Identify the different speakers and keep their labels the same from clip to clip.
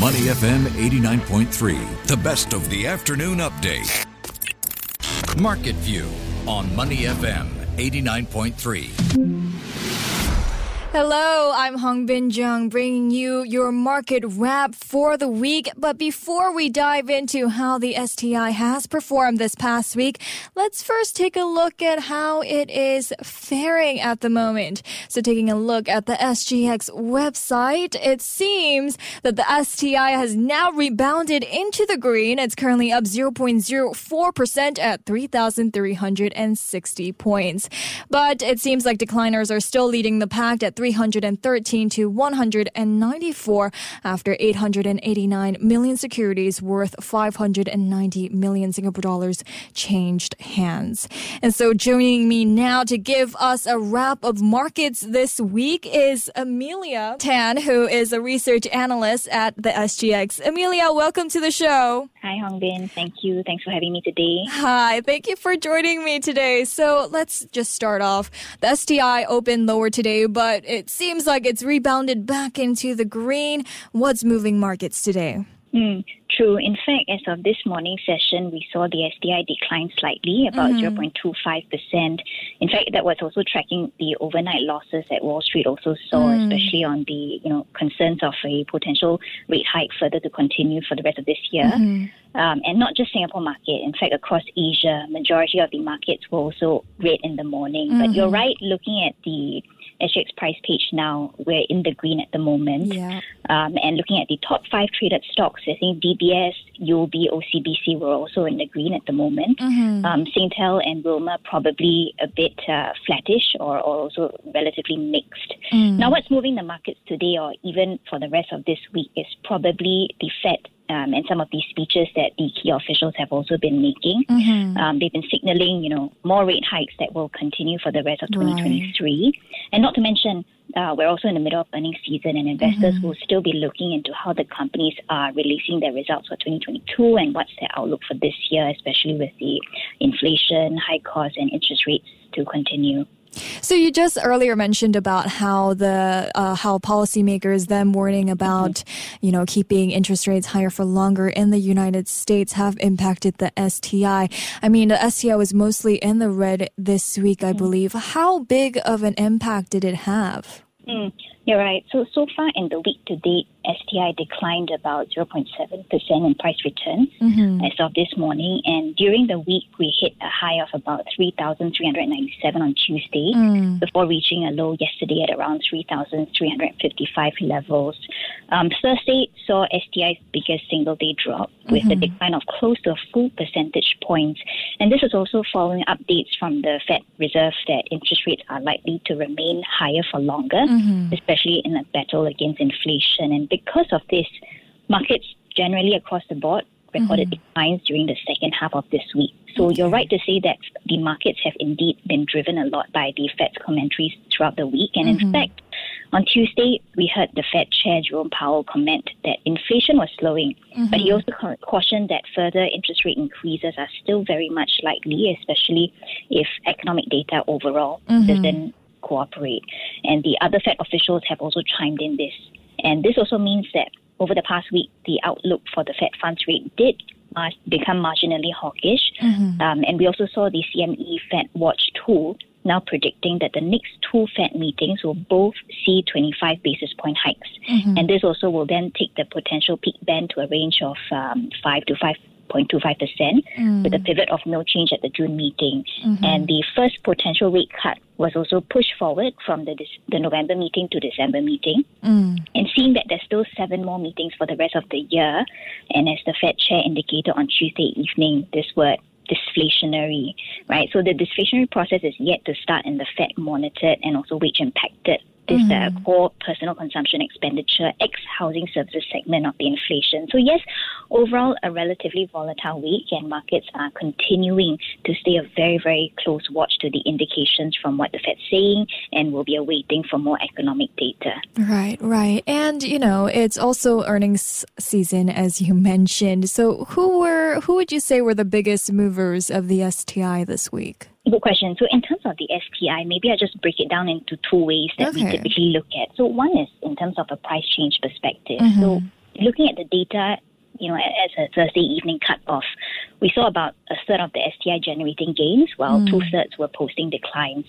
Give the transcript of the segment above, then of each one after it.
Speaker 1: Money FM 89.3, the best of the afternoon update. Market View on Money FM 89.3.
Speaker 2: Hello, I'm Hong Bin Jung bringing you your market wrap for the week. But before we dive into how the STI has performed this past week, let's first take a look at how it is faring at the moment. So taking a look at the SGX website, it seems that the STI has now rebounded into the green. It's currently up 0.04% at 3,360 points. But it seems like decliners are still leading the pack at 313 to 194 after 889 million securities worth 590 million Singapore dollars changed hands. And so joining me now to give us a wrap of markets this week is Amelia Tan, who is a research analyst at the SGX. Amelia, welcome to the show.
Speaker 3: Hi, Hongbin. Thank you. Thanks for having me today.
Speaker 2: Hi, thank you for joining me today. So let's just start off. The STI opened lower today, but it seems like it's rebounded back into the green. What's moving markets today?
Speaker 3: Mm, true. In fact, as of this morning session, we saw the STI decline slightly, about mm-hmm. 0.25%. In fact, that was also tracking the overnight losses that Wall Street also saw, mm. especially on the you know concerns of a potential rate hike further to continue for the rest of this year. Mm-hmm. Um, and not just Singapore market. In fact, across Asia, majority of the markets were also red in the morning. Mm-hmm. But you're right, looking at the SGX price page now, we're in the green at the moment. Yeah. Um, and looking at the top five traded stocks, I think DBS, UOB, OCBC were also in the green at the moment. Mm-hmm. Um, Singtel and Wilmar probably a bit uh, flattish or, or, also relatively mixed. Mm. Now, what's moving the markets today or even for the rest of this week is probably the Fed um, and some of these speeches that the key officials have also been making. Mm-hmm. Um, they've been signaling, you know, more rate hikes that will continue for the rest of 2023. Right. And not to mention, uh, we're also in the middle of earnings season, and investors mm-hmm. will still be looking into how the companies are releasing their results for 2022 and what's their outlook for this year, especially with the inflation, high costs, and interest rates to continue.
Speaker 2: So you just earlier mentioned about how the uh, how policymakers then warning about mm-hmm. you know keeping interest rates higher for longer in the United States have impacted the STI. I mean the STI was mostly in the red this week, I mm-hmm. believe. How big of an impact did it have?
Speaker 3: Mm, you're right. So so far in the week to date, STI declined about 0.7% in price return mm-hmm. as of this morning. And during the week, we hit a high of about 3,397 on Tuesday mm. before reaching a low yesterday at around 3,355 levels. Um, Thursday saw STI's biggest single day drop with mm-hmm. a decline of close to a full percentage point. And this is also following updates from the Fed Reserve that interest rates are likely to remain higher for longer, mm-hmm. especially in a battle against inflation. And because of this, markets generally across the board recorded mm-hmm. declines during the second half of this week. So okay. you're right to say that the markets have indeed been driven a lot by the Fed's commentaries throughout the week. And mm-hmm. in fact, on Tuesday, we heard the Fed Chair Jerome Powell comment that inflation was slowing, mm-hmm. but he also cautioned that further interest rate increases are still very much likely, especially if economic data overall mm-hmm. doesn't cooperate. And the other Fed officials have also chimed in this and this also means that over the past week, the outlook for the Fed funds rate did become marginally hawkish. Mm-hmm. Um, and we also saw the CME Fed Watch tool now predicting that the next two Fed meetings will both see 25 basis point hikes. Mm-hmm. And this also will then take the potential peak band to a range of um, 5 to 5 0.25% mm. with a pivot of no change at the June meeting. Mm-hmm. And the first potential rate cut was also pushed forward from the, the November meeting to December meeting. Mm. And seeing that there's still seven more meetings for the rest of the year, and as the Fed chair indicated on Tuesday evening, this word deflationary, right? So the deflationary process is yet to start and the Fed monitored and also wage impacted this mm-hmm. uh, core personal consumption expenditure, ex housing services segment of the inflation. So, yes, overall, a relatively volatile week, and markets are continuing to stay a very, very close watch to the indications from what the Fed's saying, and we'll be awaiting for more economic data.
Speaker 2: Right, right. And, you know, it's also earnings season, as you mentioned. So, who were, who would you say were the biggest movers of the STI this week?
Speaker 3: Good question. So, in terms of the STI, maybe I just break it down into two ways that okay. we typically look at. So, one is in terms of a price change perspective. Mm-hmm. So, looking at the data, you know, as a Thursday evening cut off, we saw about a third of the STI generating gains, while mm. two thirds were posting declines.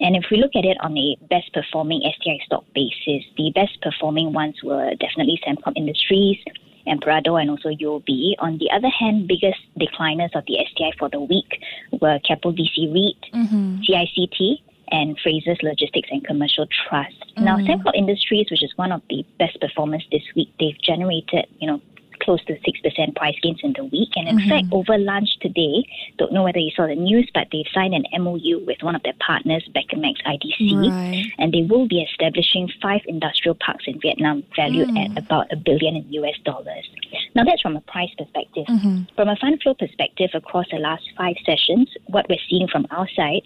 Speaker 3: And if we look at it on a best performing STI stock basis, the best performing ones were definitely Sembcorp Industries, Emperador and also UOB. On the other hand, biggest decliners of the STI for the week were Keppel DC REIT, mm-hmm. CICT, and Frasers Logistics and Commercial Trust. Mm-hmm. Now, Sembcorp Industries, which is one of the best performers this week, they've generated, you know, close to 6% price gains in the week. And in mm-hmm. fact, over lunch today, don't know whether you saw the news, but they've signed an MOU with one of their partners, Becamex IDC, right. and they will be establishing five industrial parks in Vietnam valued mm. at about a billion in US dollars. Now, that's from a price perspective. Mm-hmm. From a fund flow perspective, across the last five sessions, what we're seeing from our side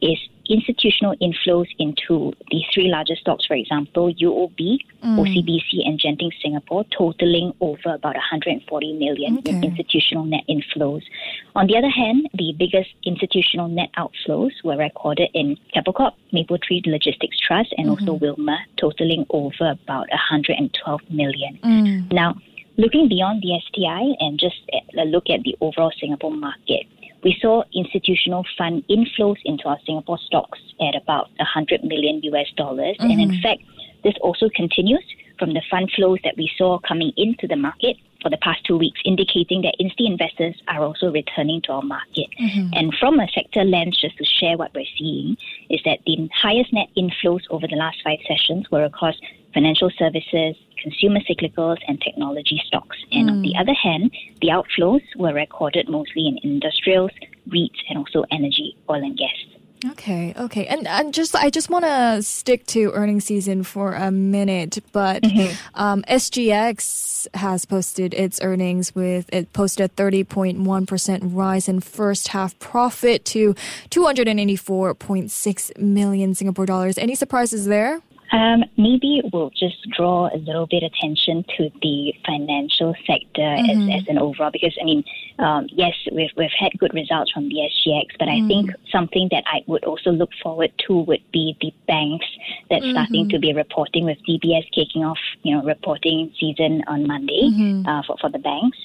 Speaker 3: is institutional inflows into the three largest stocks, for example, UOB, mm. OCBC, and Genting Singapore, totaling over about 140 million okay. in institutional net inflows. On the other hand, the biggest institutional net outflows were recorded in Keppel Corp, Mapletree Logistics Trust, and mm-hmm. also Wilmar, totaling over about 112 million. Mm. Now, looking beyond the STI and just a look at the overall Singapore market, we saw institutional fund inflows into our Singapore stocks at about 100 million US dollars. Mm-hmm. And in mm-hmm. fact, this also continues from the fund flows that we saw coming into the market for the past two weeks, indicating that insti investors are also returning to our market. Mm-hmm. And from a sector lens, just to share what we're seeing, is that the highest net inflows over the last five sessions were across financial services, consumer cyclicals, and technology stocks. And mm. on the mm. other hand, the outflows were recorded mostly in industrials, REITs, and also energy, oil and gas.
Speaker 2: Okay, okay, and, and just I just want to stick to earnings season for a minute, but mm-hmm. um, SGX has posted its earnings with it posted a thirty point one percent rise in first half profit to two hundred and eighty four point six million Singapore dollars. Any surprises there?
Speaker 3: Um, maybe we'll just draw a little bit attention to the financial sector mm-hmm. as, as an overall, because I mean, um, yes, we've we've had good results from the SGX, but mm. I think something that I would also look forward to would be the banks that's mm-hmm. starting to be reporting with DBS kicking off, you know, reporting season on Monday mm-hmm. uh, for for the banks.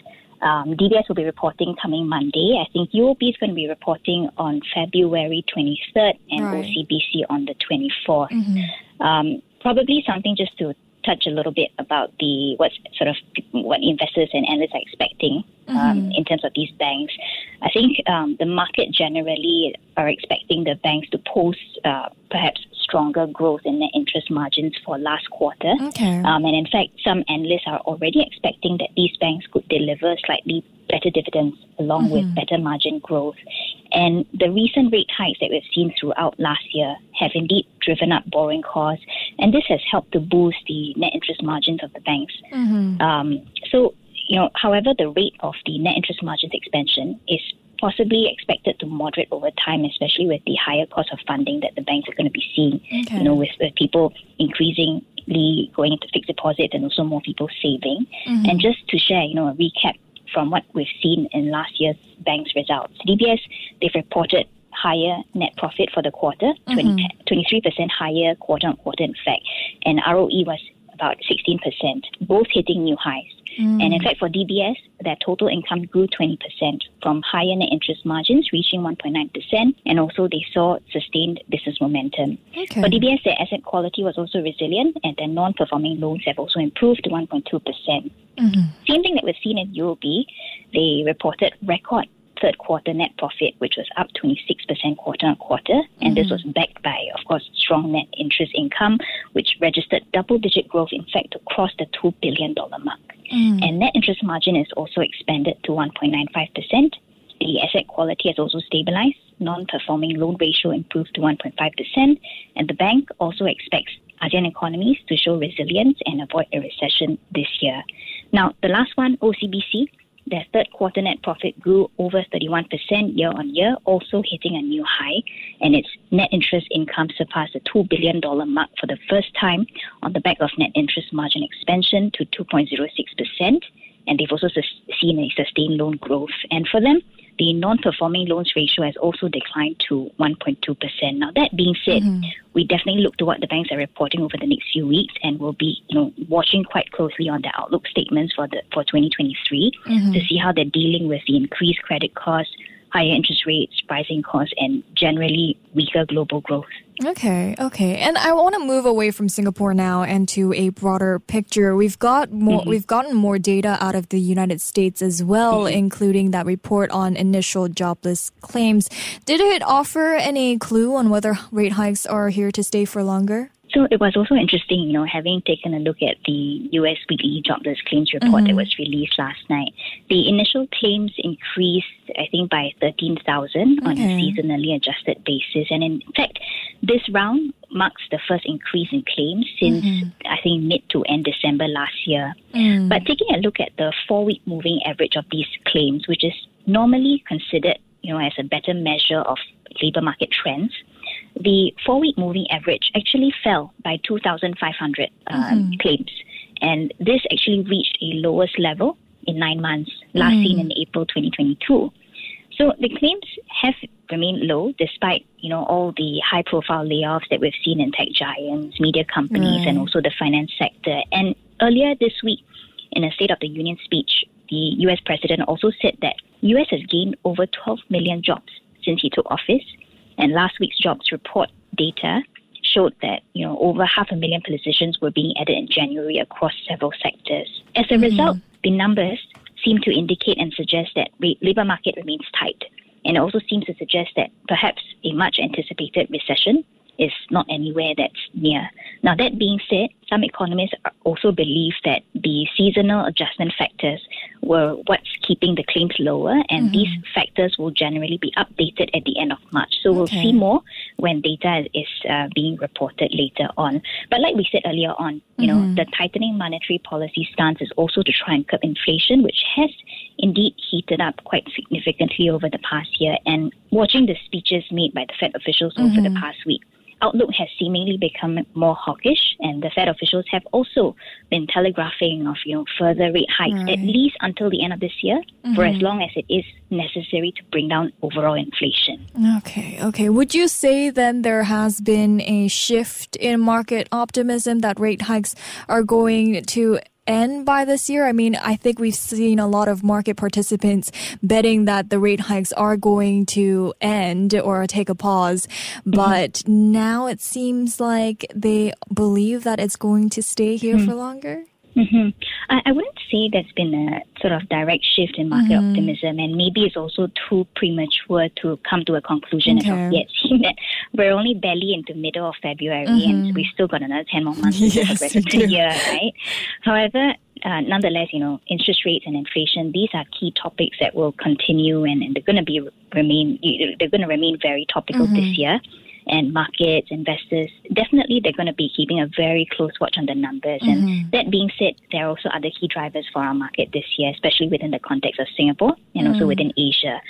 Speaker 3: Um, DBS will be reporting coming Monday. I think UOB is going to be reporting on February 23rd and right. OCBC on the 24th. Um, probably something just to touch a little bit about the what's sort of what investors and analysts are expecting um, mm-hmm. in terms of these banks. I think um, the market generally are expecting the banks to post uh, perhaps stronger growth in net interest margins for last quarter. Okay. Um, and in fact, some analysts are already expecting that these banks could deliver slightly better dividends along mm-hmm. with better margin growth. And the recent rate hikes that we've seen throughout last year have indeed driven up borrowing costs, and this has helped to boost the net interest margins of the banks. Mm-hmm. Um, so, you know, however, the rate of the net interest margins expansion is possibly expected to moderate over time, especially with the higher cost of funding that the banks are going to be seeing. Okay. You know, with, with people increasingly going into fixed deposit and also more people saving. Mm-hmm. And just to share, you know, a recap from what we've seen in last year's bank's results. DBS, they've reported higher net profit for the quarter, mm-hmm. 20, 23% higher quarter on quarter, in fact, and ROE was about 16%, both hitting new highs. Mm. And in fact, for DBS, their total income grew 20% from higher net interest margins reaching 1.9%, and also they saw sustained business momentum. Okay. For DBS, their asset quality was also resilient, and their non performing loans have also improved to 1.2%. Mm-hmm. Same thing that we've seen in UOB, they reported record third quarter net profit, which was up 26% quarter on quarter. And mm-hmm. this was backed by, of course, strong net interest income, which registered double digit growth, in fact, to cross the $2 billion mark. Mm. And net interest margin is also expanded to 1.95%. The asset quality has also stabilized. Non performing loan ratio improved to 1.5%. And the bank also expects ASEAN economies to show resilience and avoid a recession this year. Now, the last one, OCBC, their third quarter net profit grew over 31% year on year, also hitting a new high, and its net interest income surpassed the $2 billion mark for the first time on the back of net interest margin expansion to 2.06%. and they've also sus- seen a sustained loan growth. And for them, the non-performing loans ratio has also declined to 1.2%. Now, that being said, mm-hmm. we definitely look to what the banks are reporting over the next few weeks, and we'll be, you know, watching quite closely on the outlook statements for the for 2023 mm-hmm. to see how they're dealing with the increased credit costs, higher interest rates, rising costs, and generally weaker global growth.
Speaker 2: Okay, okay. And I want to move away from Singapore now and to a broader picture. We've got more mm-hmm. we've gotten more data out of the United States as well, mm-hmm. including that report on initial jobless claims. Did it offer any clue on whether rate hikes are here to stay for longer?
Speaker 3: So it was also interesting, you know, having taken a look at the US weekly jobless claims report mm-hmm. that was released last night. The initial claims increased, I think, by 13,000 okay. on a seasonally adjusted basis. And in fact, this round marks the first increase in claims since, mm-hmm. I think, mid to end December last year. Mm. But taking a look at the four week moving average of these claims, which is normally considered, you know, as a better measure of labor market trends, the four week moving average actually fell by 2,500 um, mm-hmm. claims. And this actually reached a lowest level in nine months, last mm. seen in April 2022. So the claims have remained low despite, you know, all the high profile layoffs that we've seen in tech giants, media companies, right. and also the finance sector. And earlier this week, in a State of the Union speech, the US president also said that US has gained over 12 million jobs since he took office and last week's jobs report data showed that you know over half a million positions were being added in January across several sectors. As a mm-hmm. result, the numbers seem to indicate and suggest that the labor market remains tight, and it also seems to suggest that perhaps a much anticipated recession is not anywhere that's near. Now, that being said, some economists also believe that the seasonal adjustment factors were what's keeping the claims lower, and mm-hmm. these factors will generally be updated at the end of March. So okay. we'll see more when data is uh, being reported later on. But like we said earlier on, you mm-hmm. know, the tightening monetary policy stance is also to try and curb inflation, which has indeed heated up quite significantly over the past year. And watching the speeches made by the Fed officials mm-hmm. over the mm-hmm. past week, outlook has seemingly become more hawkish, and the Fed officials have also been telegraphing of you know further rate hikes right. at least until the end of this year, mm-hmm. for as long as it is necessary to bring down overall inflation.
Speaker 2: Okay, okay. Would you say then there has been a shift in market optimism that rate hikes are going to end by this year? I mean, I think we've seen a lot of market participants betting that the rate hikes are going to end or take a pause. Mm-hmm. But mm-hmm. now it seems like they believe that it's going to stay here mm-hmm. for longer.
Speaker 3: Mm-hmm. I, I, wouldn't say there's been a sort of direct shift in market mm-hmm. optimism, and maybe it's also too premature to come to a conclusion okay. as of yet. That we're only barely into middle of February, mm-hmm. and we've still got another ten more months yes, to the rest of the year, right? However, uh, nonetheless, you know, interest rates and inflation, these are key topics that will continue and, and they're going to be remain, they're going to remain very topical mm-hmm. this year and markets, investors, definitely they're going to be keeping a very close watch on the numbers. Mm-hmm. And that being said, there are also other key drivers for our market this year, especially within the context of Singapore and mm-hmm. also mm. within Asia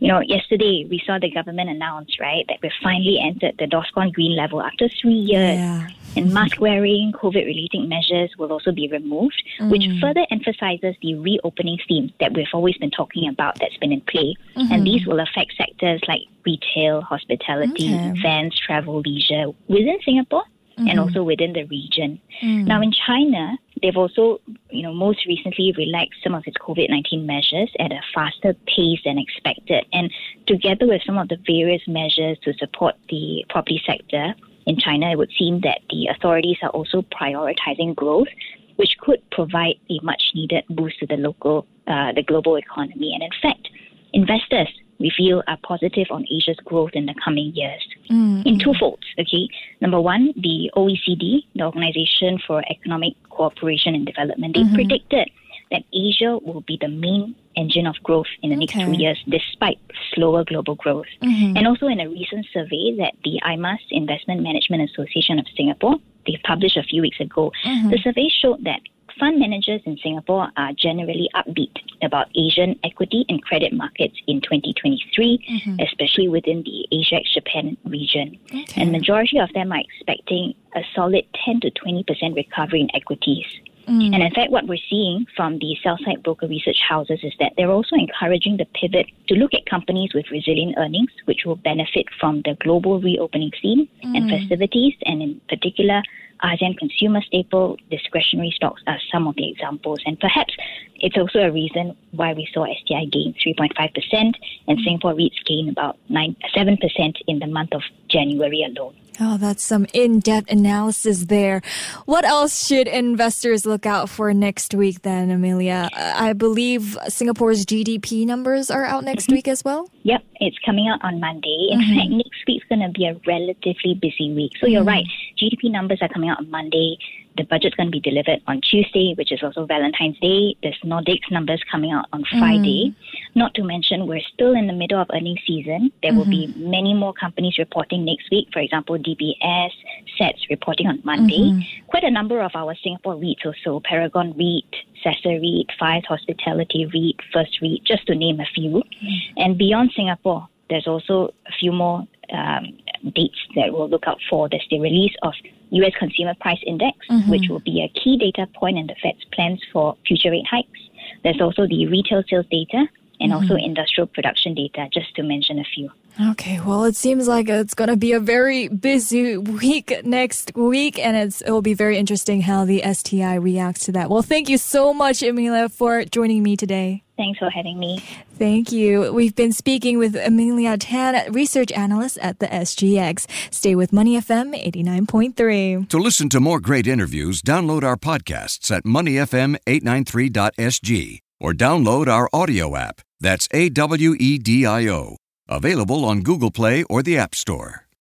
Speaker 3: you know, yesterday we saw the government announce, right, that we've finally entered the DORSCON green level after three years. Yeah. And mask wearing, COVID related measures will also be removed, mm. which further emphasizes the reopening theme that we've always been talking about that's been in play. Mm-hmm. And these will affect sectors like retail, hospitality, okay. events, travel, leisure within Singapore mm-hmm. and also within the region. Mm. Now, in China, they've also, you know, most recently relaxed some of its COVID 19 measures at a faster pace than expected. And together with some of the various measures to support the property sector in China, it would seem that the authorities are also prioritizing growth, which could provide a much needed boost to the local, uh, the global economy. And in fact, investors we feel are positive on Asia's growth in the coming years mm-hmm. in two folds. Okay, number one, the OECD, the Organization for Economic Cooperation and Development, they mm-hmm. predicted that Asia will be the main engine of growth in the next okay. two years, despite slower global growth. Mm-hmm. And also, in a recent survey that the IMAS Investment Management Association of Singapore they published a few weeks ago, mm-hmm. the survey showed that fund managers in Singapore are generally upbeat about Asian equity and credit markets in 2023, mm-hmm. especially within the Asia Japan region. Okay. And majority of them are expecting a solid 10 to 20% recovery in equities. Mm. And in fact, what we're seeing from the sell side broker research houses is that they're also encouraging the pivot to look at companies with resilient earnings, which will benefit from the global reopening scene mm. and festivities, and in particular, ASEAN consumer staple discretionary stocks are some of the examples. And perhaps it's also a reason why we saw STI gain 3.5% and Singapore REITs gain about 9, 7% in the month of January alone.
Speaker 2: Oh, that's some in depth analysis there. What else should investors look out for next week then, Amelia? I believe Singapore's GDP numbers are out next mm-hmm. week as well?
Speaker 3: Yep, it's coming out on Monday. In mm-hmm. fact, next week's going to be a relatively busy week. So mm-hmm. you're right, GDP numbers are coming out on Monday. The budget's going to be delivered on Tuesday, which is also Valentine's Day. There's NODX numbers coming out on Friday. Mm. Not to mention, we're still in the middle of earnings season. There mm-hmm. will be mm-hmm. many more companies reporting next week. For example, DBS, SATS reporting on Monday. Mm-hmm. Quite a number of our Singapore REITs also, Paragon REIT, Sasseur REIT, Five Hospitality REIT, First REIT, just to name a few. Mm. And beyond Singapore, there's also a few more um, dates that we'll look out for. There's the release of U.S. Consumer Price Index, mm-hmm. which will be a key data point in the Fed's plans for future rate hikes. There's also the retail sales data and mm-hmm. also industrial production data, just to mention a few.
Speaker 2: Okay, well, it seems like it's going to be a very busy week next week, and it's, it will be very interesting how the STI reacts to that. Well, thank you so much, Emilia, for joining me today.
Speaker 3: Thanks for having me.
Speaker 2: Thank you. We've been speaking with Amelia Tan, research analyst at the SGX. Stay with Money FM 89.3.
Speaker 1: To listen to more great interviews, download our podcasts at moneyfm893.sg or download our audio app. That's A W E D I O. Available on Google Play or the App Store.